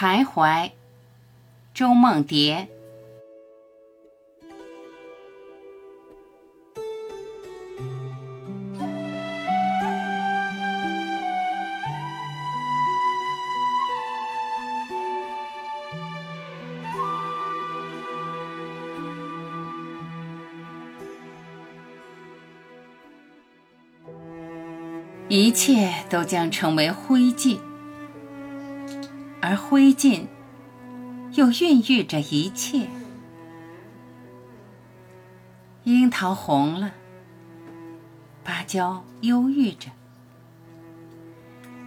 徘徊，周梦蝶。一切都将成为灰烬，而灰烬又孕育着一切。樱桃红了，芭蕉忧郁着，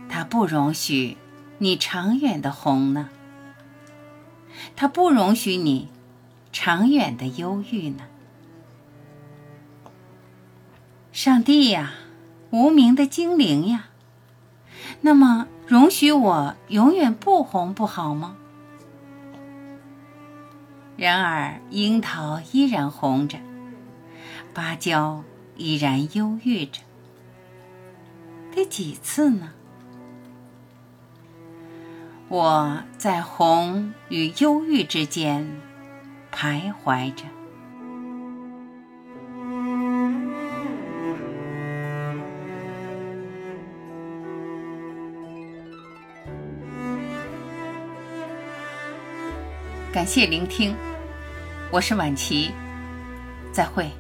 它不容许你长远的红呢，它不容许你长远的忧郁呢。上帝呀！无名的精灵呀，那么容许我永远不红不好吗？然而樱桃依然红着，芭蕉依然忧郁着。第几次呢？我在红与忧郁之间徘徊着。感谢聆听，我是晚琪，再会。